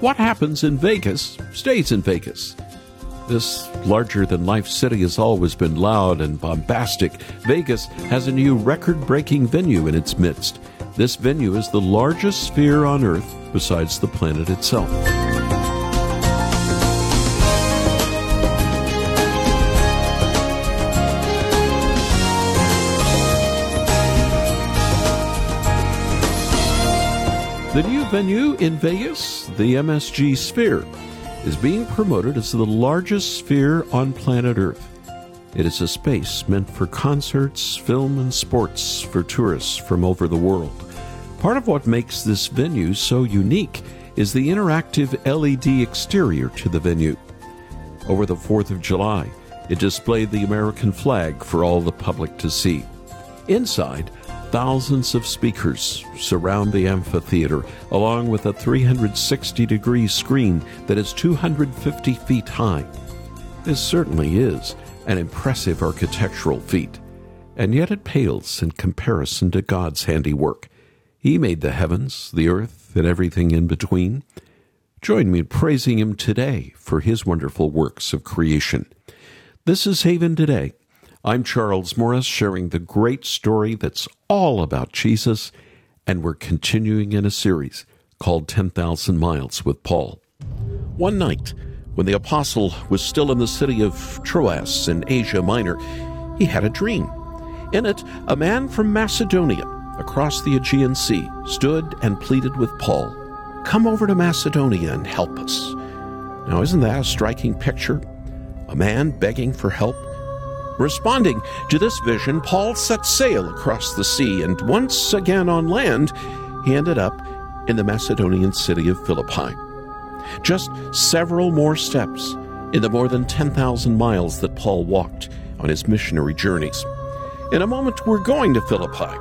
What happens in Vegas stays in Vegas. This larger than life city has always been loud and bombastic. Vegas has a new record breaking venue in its midst. This venue is the largest sphere on Earth besides the planet itself. Venue in Vegas, the MSG Sphere, is being promoted as the largest sphere on planet Earth. It is a space meant for concerts, film, and sports for tourists from over the world. Part of what makes this venue so unique is the interactive LED exterior to the venue. Over the 4th of July, it displayed the American flag for all the public to see. Inside, thousands of speakers surround the amphitheater, along with a 360 degree screen that is 250 feet high. This certainly is an impressive architectural feat, and yet it pales in comparison to God's handiwork. He made the heavens, the earth, and everything in between. Join me in praising Him today for His wonderful works of creation. This is Haven Today. I'm Charles Morris, sharing the great story that's all about Jesus, and we're continuing in a series called 10,000 Miles with Paul. One night, when the apostle was still in the city of Troas in Asia Minor, he had a dream. In it, a man from Macedonia across the Aegean Sea stood and pleaded with Paul, Come over to Macedonia and help us. Now, isn't that a striking picture? A man begging for help? Responding to this vision, Paul set sail across the sea, and once again on land, he ended up in the Macedonian city of Philippi. Just several more steps in the more than 10,000 miles that Paul walked on his missionary journeys. In a moment, we're going to Philippi.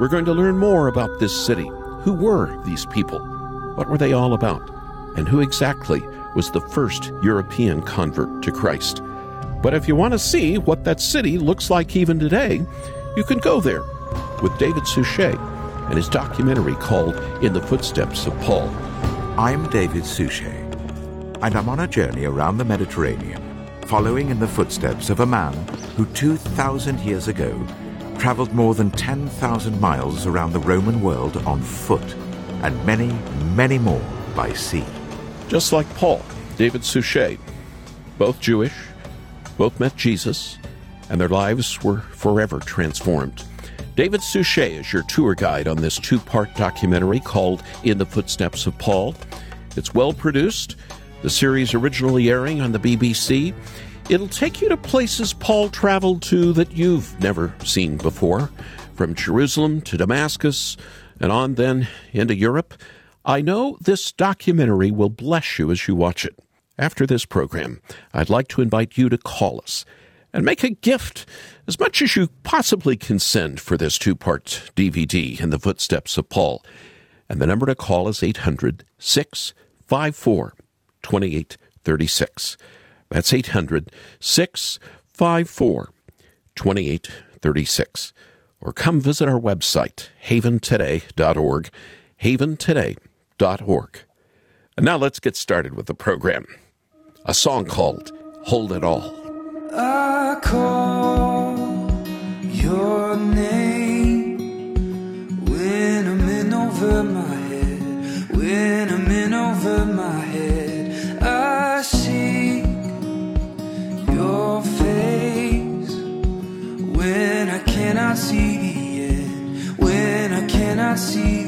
We're going to learn more about this city. Who were these people? What were they all about? And who exactly was the first European convert to Christ? But if you want to see what that city looks like even today, you can go there with David Suchet and his documentary called In the Footsteps of Paul. I'm David Suchet, and I'm on a journey around the Mediterranean, following in the footsteps of a man who 2,000 years ago traveled more than 10,000 miles around the Roman world on foot, and many, many more by sea. Just like Paul, David Suchet, both Jewish, both met Jesus, and their lives were forever transformed. David Suchet is your tour guide on this two part documentary called In the Footsteps of Paul. It's well produced, the series originally airing on the BBC. It'll take you to places Paul traveled to that you've never seen before, from Jerusalem to Damascus, and on then into Europe. I know this documentary will bless you as you watch it. After this program, I'd like to invite you to call us and make a gift as much as you possibly can send for this two part DVD in the footsteps of Paul. And the number to call is 800 654 2836. That's 800 654 2836. Or come visit our website, haventoday.org, haventoday.org. And now let's get started with the program a song called Hold It All. I call your name when I'm in over my head, when I'm in over my head. I seek your face when I cannot see the end, when I cannot see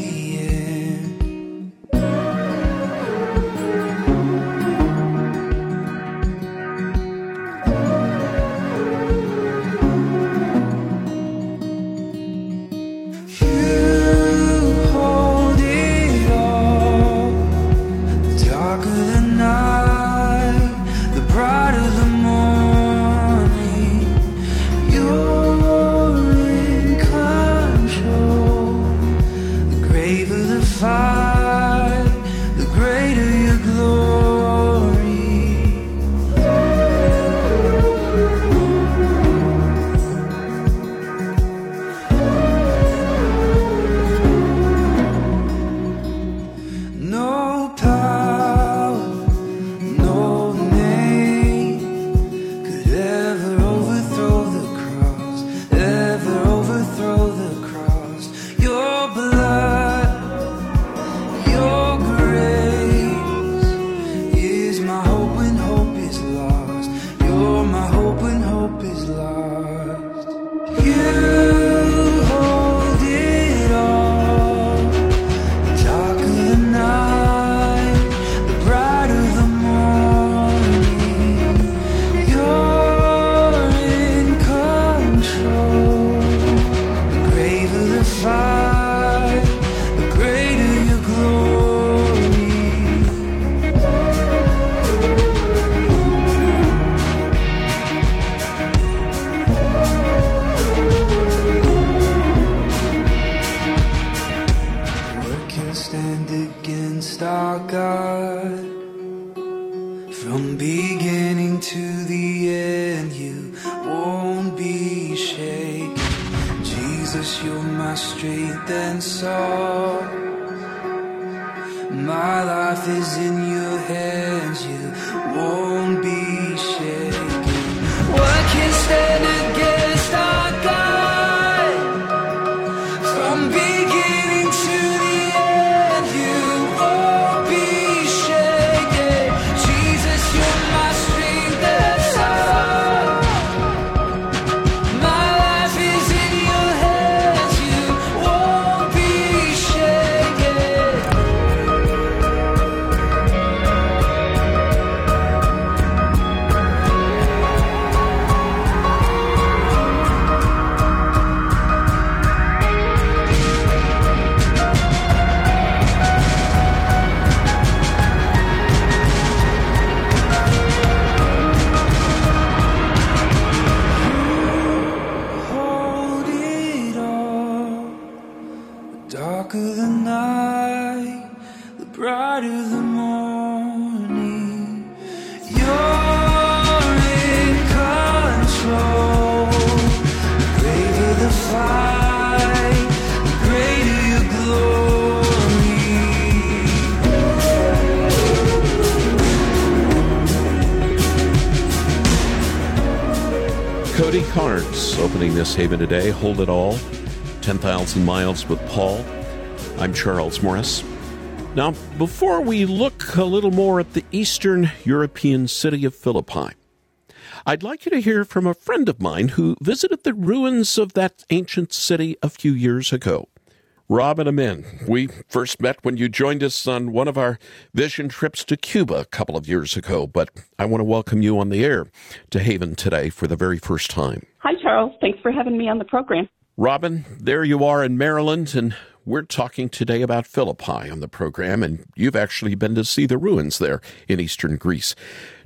Cody Carnes opening this haven today. Hold it all. 10,000 miles with Paul. I'm Charles Morris. Now, before we look a little more at the Eastern European city of Philippi, I'd like you to hear from a friend of mine who visited the ruins of that ancient city a few years ago. Robin Amin, we first met when you joined us on one of our vision trips to Cuba a couple of years ago, but I want to welcome you on the air to Haven today for the very first time. Hi, Charles. Thanks for having me on the program. Robin, there you are in Maryland, and we're talking today about Philippi on the program, and you've actually been to see the ruins there in eastern Greece.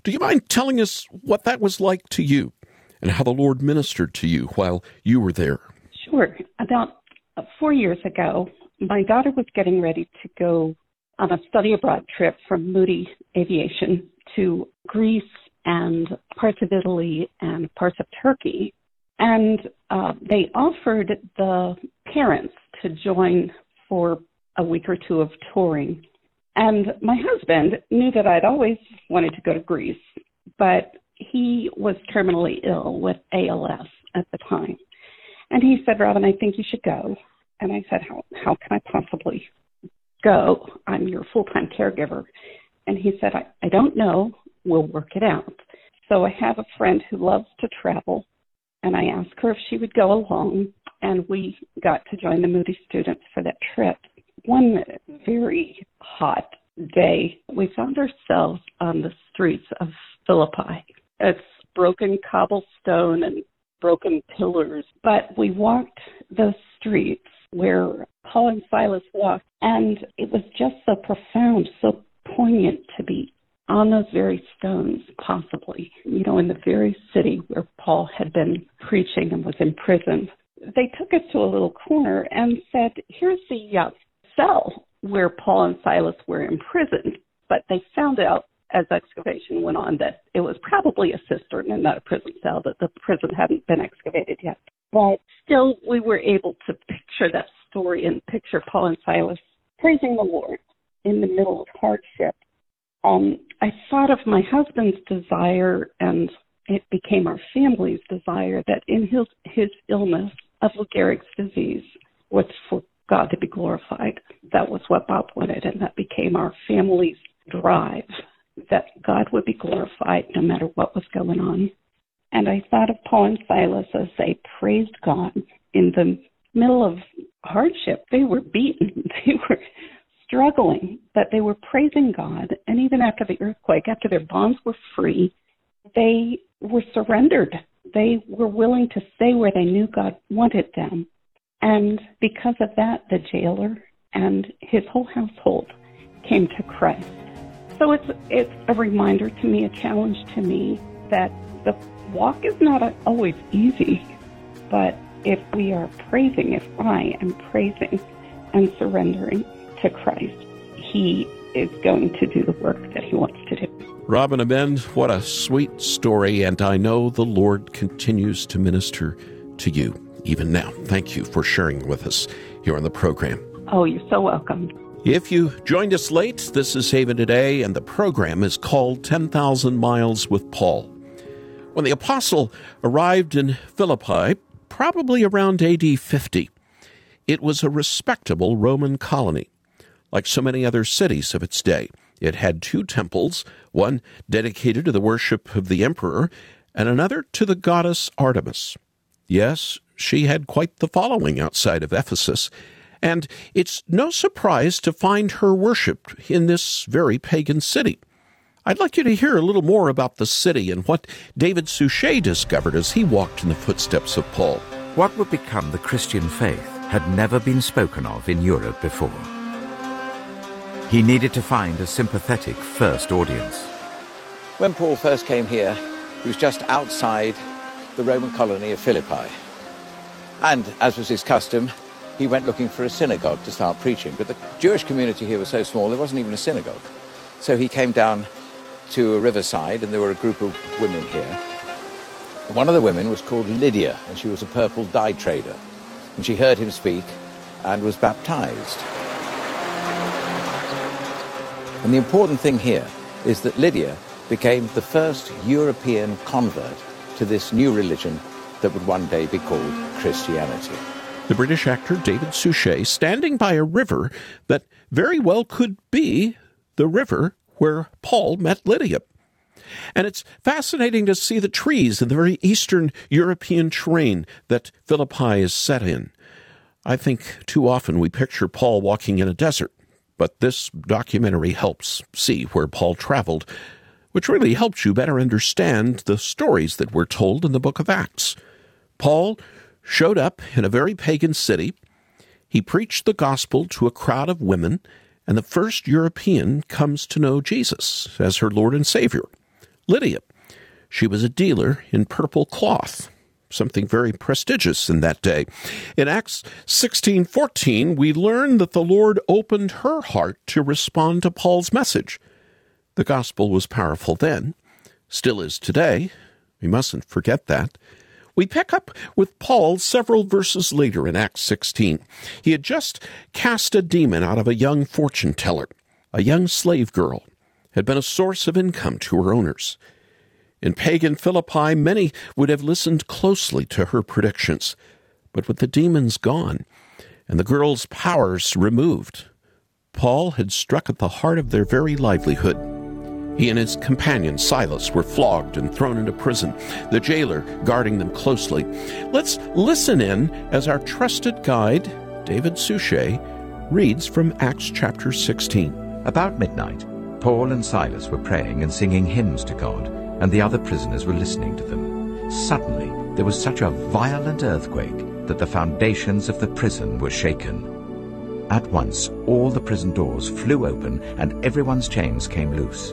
Do you mind telling us what that was like to you and how the Lord ministered to you while you were there? Sure. About four years ago, my daughter was getting ready to go on a study abroad trip from Moody Aviation to Greece and parts of Italy and parts of Turkey. And uh, they offered the parents to join for a week or two of touring. And my husband knew that I'd always wanted to go to Greece, but he was terminally ill with ALS at the time. And he said, Robin, I think you should go. And I said, How how can I possibly go? I'm your full time caregiver. And he said, I, I don't know. We'll work it out. So I have a friend who loves to travel and I asked her if she would go along and we got to join the Moody students for that trip. One very hot day, we found ourselves on the streets of Philippi. It's broken cobblestone and broken pillars, but we walked those streets where Paul and Silas walked, and it was just so profound, so poignant to be on those very stones, possibly, you know, in the very city where Paul had been preaching and was imprisoned. They took us to a little corner and said, Here's the uh, cell where Paul and Silas were imprisoned. But they found out as excavation went on that it was probably a cistern and not a prison cell, that the prison hadn't been excavated yet. But still, we were able to picture that story and picture Paul and Silas praising the Lord in the middle of hardship. Um, I thought of my husband's desire, and it became our family's desire that in his his illness of Gehrig's disease was for God to be glorified. That was what Bob wanted, and that became our family's drive that God would be glorified no matter what was going on. And I thought of Paul and Silas as they praised God in the middle of hardship. They were beaten, they were struggling, but they were praising God. And even after the earthquake, after their bonds were free, they were surrendered. They were willing to stay where they knew God wanted them. And because of that, the jailer and his whole household came to Christ. So it's it's a reminder to me, a challenge to me that the walk is not always easy, but if we are praising, if I am praising and surrendering to Christ, He is going to do the work that He wants to do. Robin Amend, what a sweet story, and I know the Lord continues to minister to you even now. Thank you for sharing with us here on the program. Oh, you're so welcome. If you joined us late, this is Haven Today, and the program is called 10,000 Miles with Paul. When the apostle arrived in Philippi, probably around AD 50, it was a respectable Roman colony. Like so many other cities of its day, it had two temples, one dedicated to the worship of the emperor, and another to the goddess Artemis. Yes, she had quite the following outside of Ephesus, and it's no surprise to find her worshipped in this very pagan city. I'd like you to hear a little more about the city and what David Suchet discovered as he walked in the footsteps of Paul. What would become the Christian faith had never been spoken of in Europe before. He needed to find a sympathetic first audience. When Paul first came here, he was just outside the Roman colony of Philippi. And, as was his custom, he went looking for a synagogue to start preaching. But the Jewish community here was so small, there wasn't even a synagogue. So he came down to a riverside, and there were a group of women here. One of the women was called Lydia, and she was a purple dye trader. And she heard him speak and was baptized. And the important thing here is that Lydia became the first European convert to this new religion that would one day be called Christianity. The British actor David Suchet standing by a river that very well could be the river where Paul met Lydia. And it's fascinating to see the trees in the very Eastern European terrain that Philippi is set in. I think too often we picture Paul walking in a desert, but this documentary helps see where Paul traveled, which really helps you better understand the stories that were told in the book of Acts. Paul showed up in a very pagan city. He preached the gospel to a crowd of women, and the first European comes to know Jesus as her Lord and Savior. Lydia. She was a dealer in purple cloth, something very prestigious in that day. In Acts 16:14, we learn that the Lord opened her heart to respond to Paul's message. The gospel was powerful then, still is today. We mustn't forget that. We pick up with Paul several verses later in Acts 16. He had just cast a demon out of a young fortune teller, a young slave girl had been a source of income to her owners. In pagan Philippi, many would have listened closely to her predictions, but with the demons gone and the girl's powers removed, Paul had struck at the heart of their very livelihood. He and his companion Silas were flogged and thrown into prison, the jailer guarding them closely. Let's listen in as our trusted guide, David Suchet, reads from Acts chapter 16. About midnight, Paul and Silas were praying and singing hymns to God, and the other prisoners were listening to them. Suddenly there was such a violent earthquake that the foundations of the prison were shaken. At once all the prison doors flew open and everyone's chains came loose.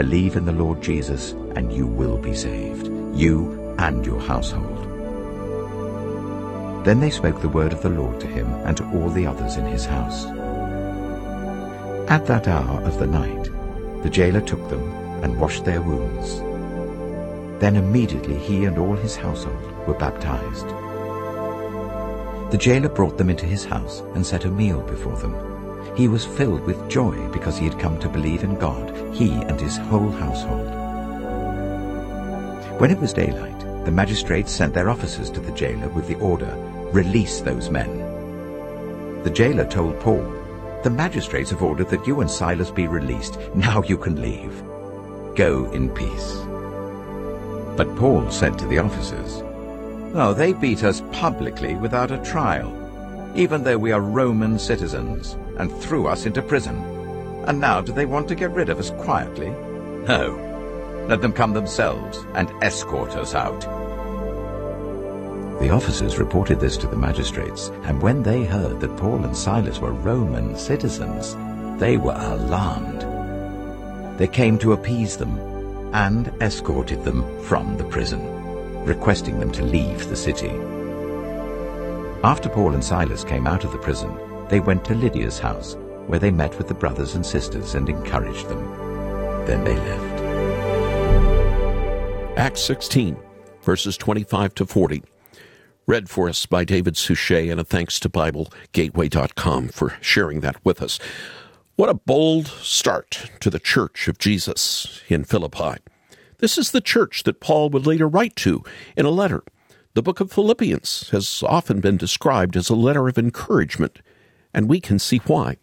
Believe in the Lord Jesus, and you will be saved, you and your household. Then they spoke the word of the Lord to him and to all the others in his house. At that hour of the night, the jailer took them and washed their wounds. Then immediately he and all his household were baptized. The jailer brought them into his house and set a meal before them. He was filled with joy because he had come to believe in God, he and his whole household. When it was daylight, the magistrates sent their officers to the jailer with the order, Release those men. The jailer told Paul, the magistrates have ordered that you and Silas be released. Now you can leave. Go in peace. But Paul said to the officers, Oh, they beat us publicly without a trial, even though we are Roman citizens, and threw us into prison. And now do they want to get rid of us quietly? No. Let them come themselves and escort us out. The officers reported this to the magistrates, and when they heard that Paul and Silas were Roman citizens, they were alarmed. They came to appease them and escorted them from the prison, requesting them to leave the city. After Paul and Silas came out of the prison, they went to Lydia's house, where they met with the brothers and sisters and encouraged them. Then they left. Acts 16, verses 25 to 40. Read for us by David Suchet, and a thanks to BibleGateway.com for sharing that with us. What a bold start to the Church of Jesus in Philippi. This is the church that Paul would later write to in a letter. The book of Philippians has often been described as a letter of encouragement, and we can see why.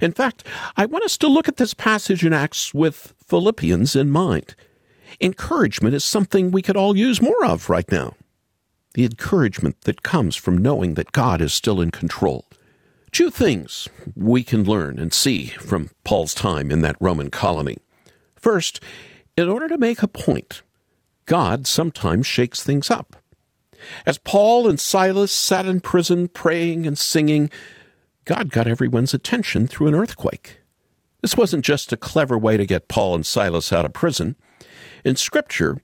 In fact, I want us to look at this passage in Acts with Philippians in mind. Encouragement is something we could all use more of right now the encouragement that comes from knowing that God is still in control. Two things we can learn and see from Paul's time in that Roman colony. First, in order to make a point, God sometimes shakes things up. As Paul and Silas sat in prison praying and singing, God got everyone's attention through an earthquake. This wasn't just a clever way to get Paul and Silas out of prison. In Scripture,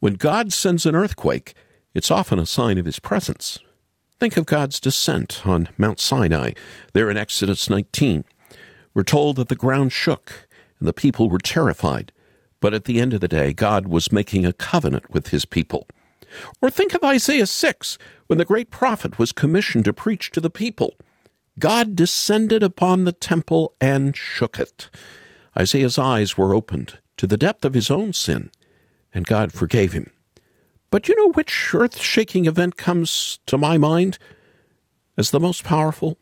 when God sends an earthquake, it's often a sign of his presence. Think of God's descent on Mount Sinai, there in Exodus 19. We're told that the ground shook and the people were terrified, but at the end of the day, God was making a covenant with his people. Or think of Isaiah 6, when the great prophet was commissioned to preach to the people. God descended upon the temple and shook it. Isaiah's eyes were opened to the depth of his own sin, and God forgave him. But you know which earth shaking event comes to my mind as the most powerful,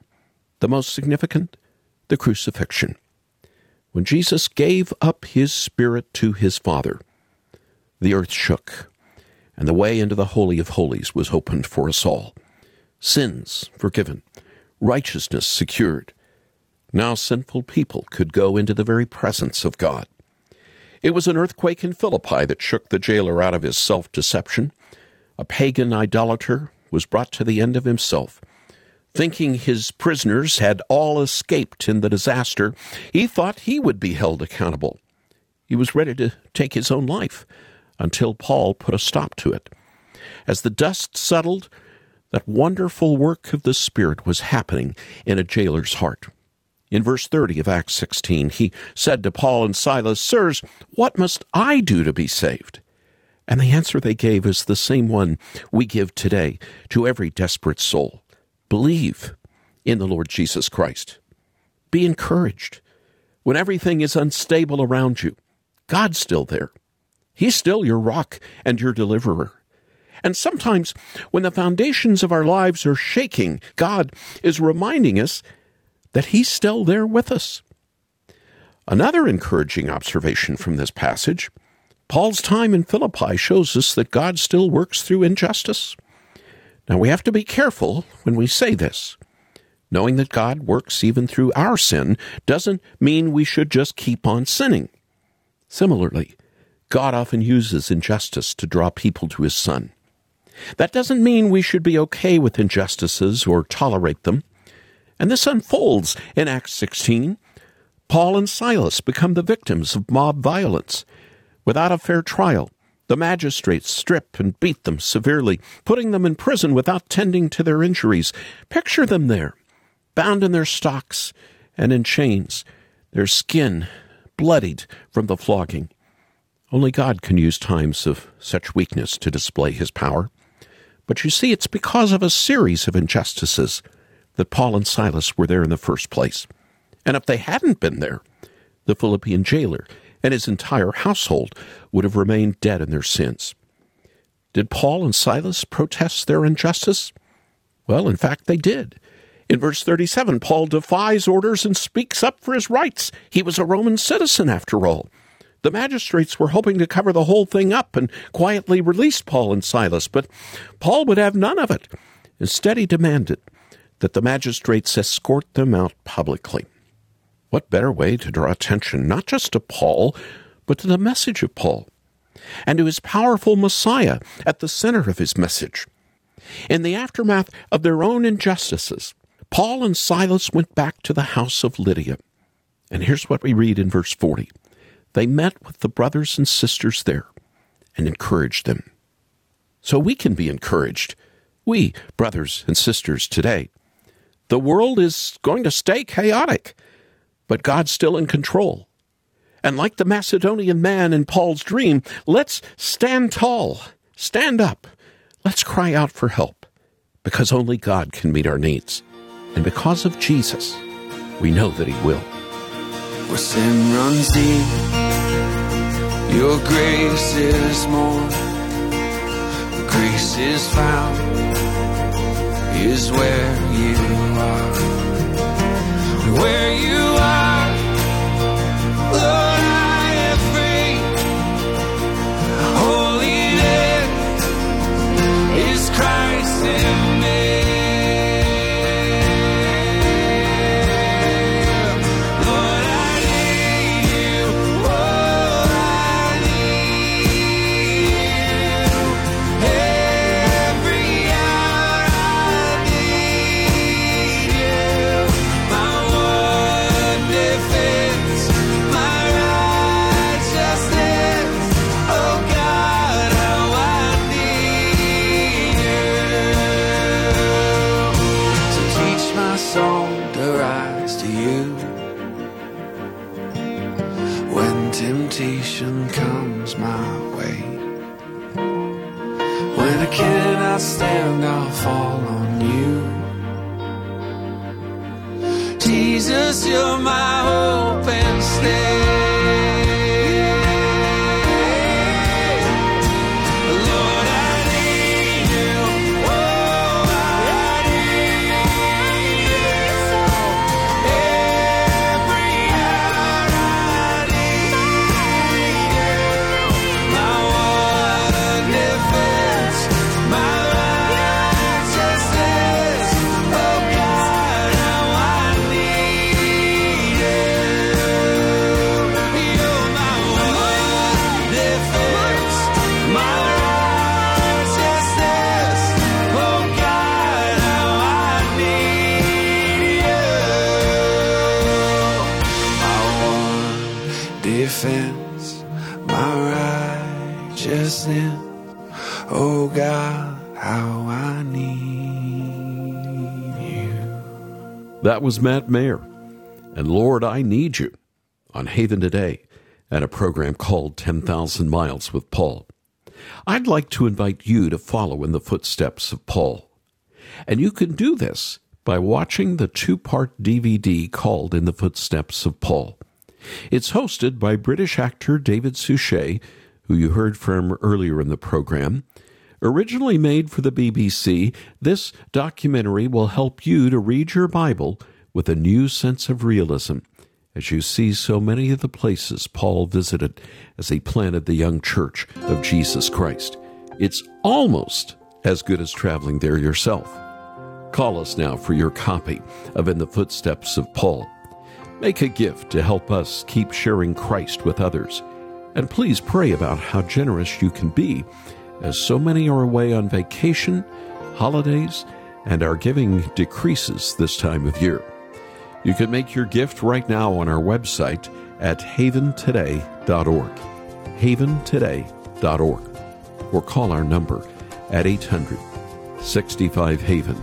the most significant? The crucifixion. When Jesus gave up his spirit to his Father, the earth shook, and the way into the Holy of Holies was opened for us all. Sins forgiven, righteousness secured. Now sinful people could go into the very presence of God. It was an earthquake in Philippi that shook the jailer out of his self deception. A pagan idolater was brought to the end of himself. Thinking his prisoners had all escaped in the disaster, he thought he would be held accountable. He was ready to take his own life until Paul put a stop to it. As the dust settled, that wonderful work of the Spirit was happening in a jailer's heart. In verse 30 of Acts 16, he said to Paul and Silas, Sirs, what must I do to be saved? And the answer they gave is the same one we give today to every desperate soul believe in the Lord Jesus Christ. Be encouraged. When everything is unstable around you, God's still there. He's still your rock and your deliverer. And sometimes, when the foundations of our lives are shaking, God is reminding us that He's still there with us. Another encouraging observation from this passage Paul's time in Philippi shows us that God still works through injustice. Now, we have to be careful when we say this. Knowing that God works even through our sin doesn't mean we should just keep on sinning. Similarly, God often uses injustice to draw people to his Son. That doesn't mean we should be okay with injustices or tolerate them. And this unfolds in Acts 16. Paul and Silas become the victims of mob violence. Without a fair trial, the magistrates strip and beat them severely, putting them in prison without tending to their injuries. Picture them there, bound in their stocks and in chains, their skin bloodied from the flogging. Only God can use times of such weakness to display his power. But you see, it's because of a series of injustices that Paul and Silas were there in the first place. And if they hadn't been there, the Philippian jailer and his entire household would have remained dead in their sins. Did Paul and Silas protest their injustice? Well, in fact, they did. In verse 37, Paul defies orders and speaks up for his rights. He was a Roman citizen, after all. The magistrates were hoping to cover the whole thing up and quietly release Paul and Silas, but Paul would have none of it. Instead, he demanded that the magistrates escort them out publicly. What better way to draw attention not just to Paul, but to the message of Paul and to his powerful Messiah at the center of his message? In the aftermath of their own injustices, Paul and Silas went back to the house of Lydia. And here's what we read in verse 40 They met with the brothers and sisters there and encouraged them. So we can be encouraged, we, brothers and sisters, today. The world is going to stay chaotic but God's still in control. And like the Macedonian man in Paul's dream, let's stand tall, stand up, let's cry out for help, because only God can meet our needs. And because of Jesus, we know that He will. Where sin runs deep, your grace is more. Grace is found, is where you are. comes my way. When I cannot stand, I'll fall on you. Jesus, you're my hope and stay. That was Matt Maher. And Lord, I Need You on Haven Today and a program called 10,000 Miles with Paul. I'd like to invite you to follow in the footsteps of Paul. And you can do this by watching the two part DVD called In the Footsteps of Paul. It's hosted by British actor David Suchet, who you heard from earlier in the program, Originally made for the BBC, this documentary will help you to read your Bible with a new sense of realism as you see so many of the places Paul visited as he planted the young church of Jesus Christ. It's almost as good as traveling there yourself. Call us now for your copy of In the Footsteps of Paul. Make a gift to help us keep sharing Christ with others. And please pray about how generous you can be as so many are away on vacation, holidays, and our giving decreases this time of year. You can make your gift right now on our website at haventoday.org. Haventoday.org. Or call our number at 800 65 Haven.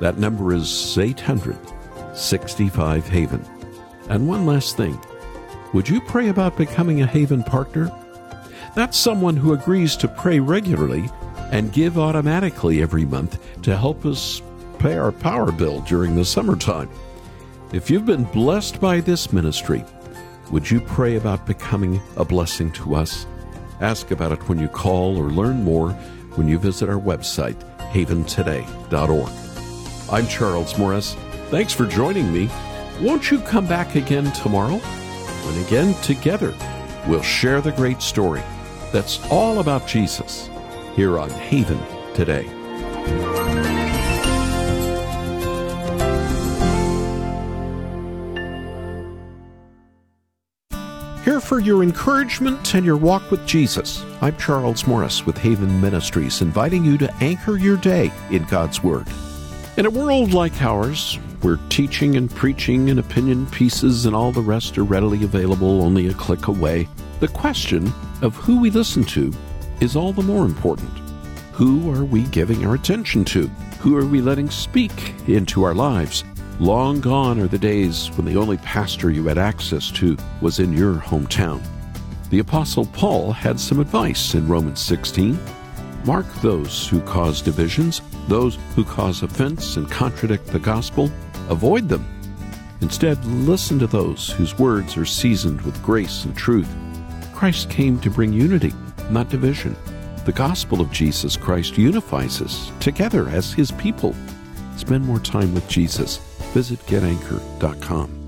That number is 800 65 Haven. And one last thing would you pray about becoming a Haven partner? That's someone who agrees to pray regularly and give automatically every month to help us pay our power bill during the summertime. If you've been blessed by this ministry, would you pray about becoming a blessing to us? Ask about it when you call or learn more when you visit our website, haventoday.org. I'm Charles Morris. Thanks for joining me. Won't you come back again tomorrow? And again, together, we'll share the great story that's all about Jesus here on Haven today. Here for your encouragement and your walk with Jesus. I'm Charles Morris with Haven Ministries, inviting you to anchor your day in God's Word. In a world like ours, where teaching and preaching and opinion pieces and all the rest are readily available only a click away, the question of who we listen to is all the more important. Who are we giving our attention to? Who are we letting speak into our lives? Long gone are the days when the only pastor you had access to was in your hometown. The Apostle Paul had some advice in Romans 16. Mark those who cause divisions, those who cause offense and contradict the gospel. Avoid them. Instead, listen to those whose words are seasoned with grace and truth. Christ came to bring unity, not division. The gospel of Jesus Christ unifies us together as his people. Spend more time with Jesus visit getanchor.com.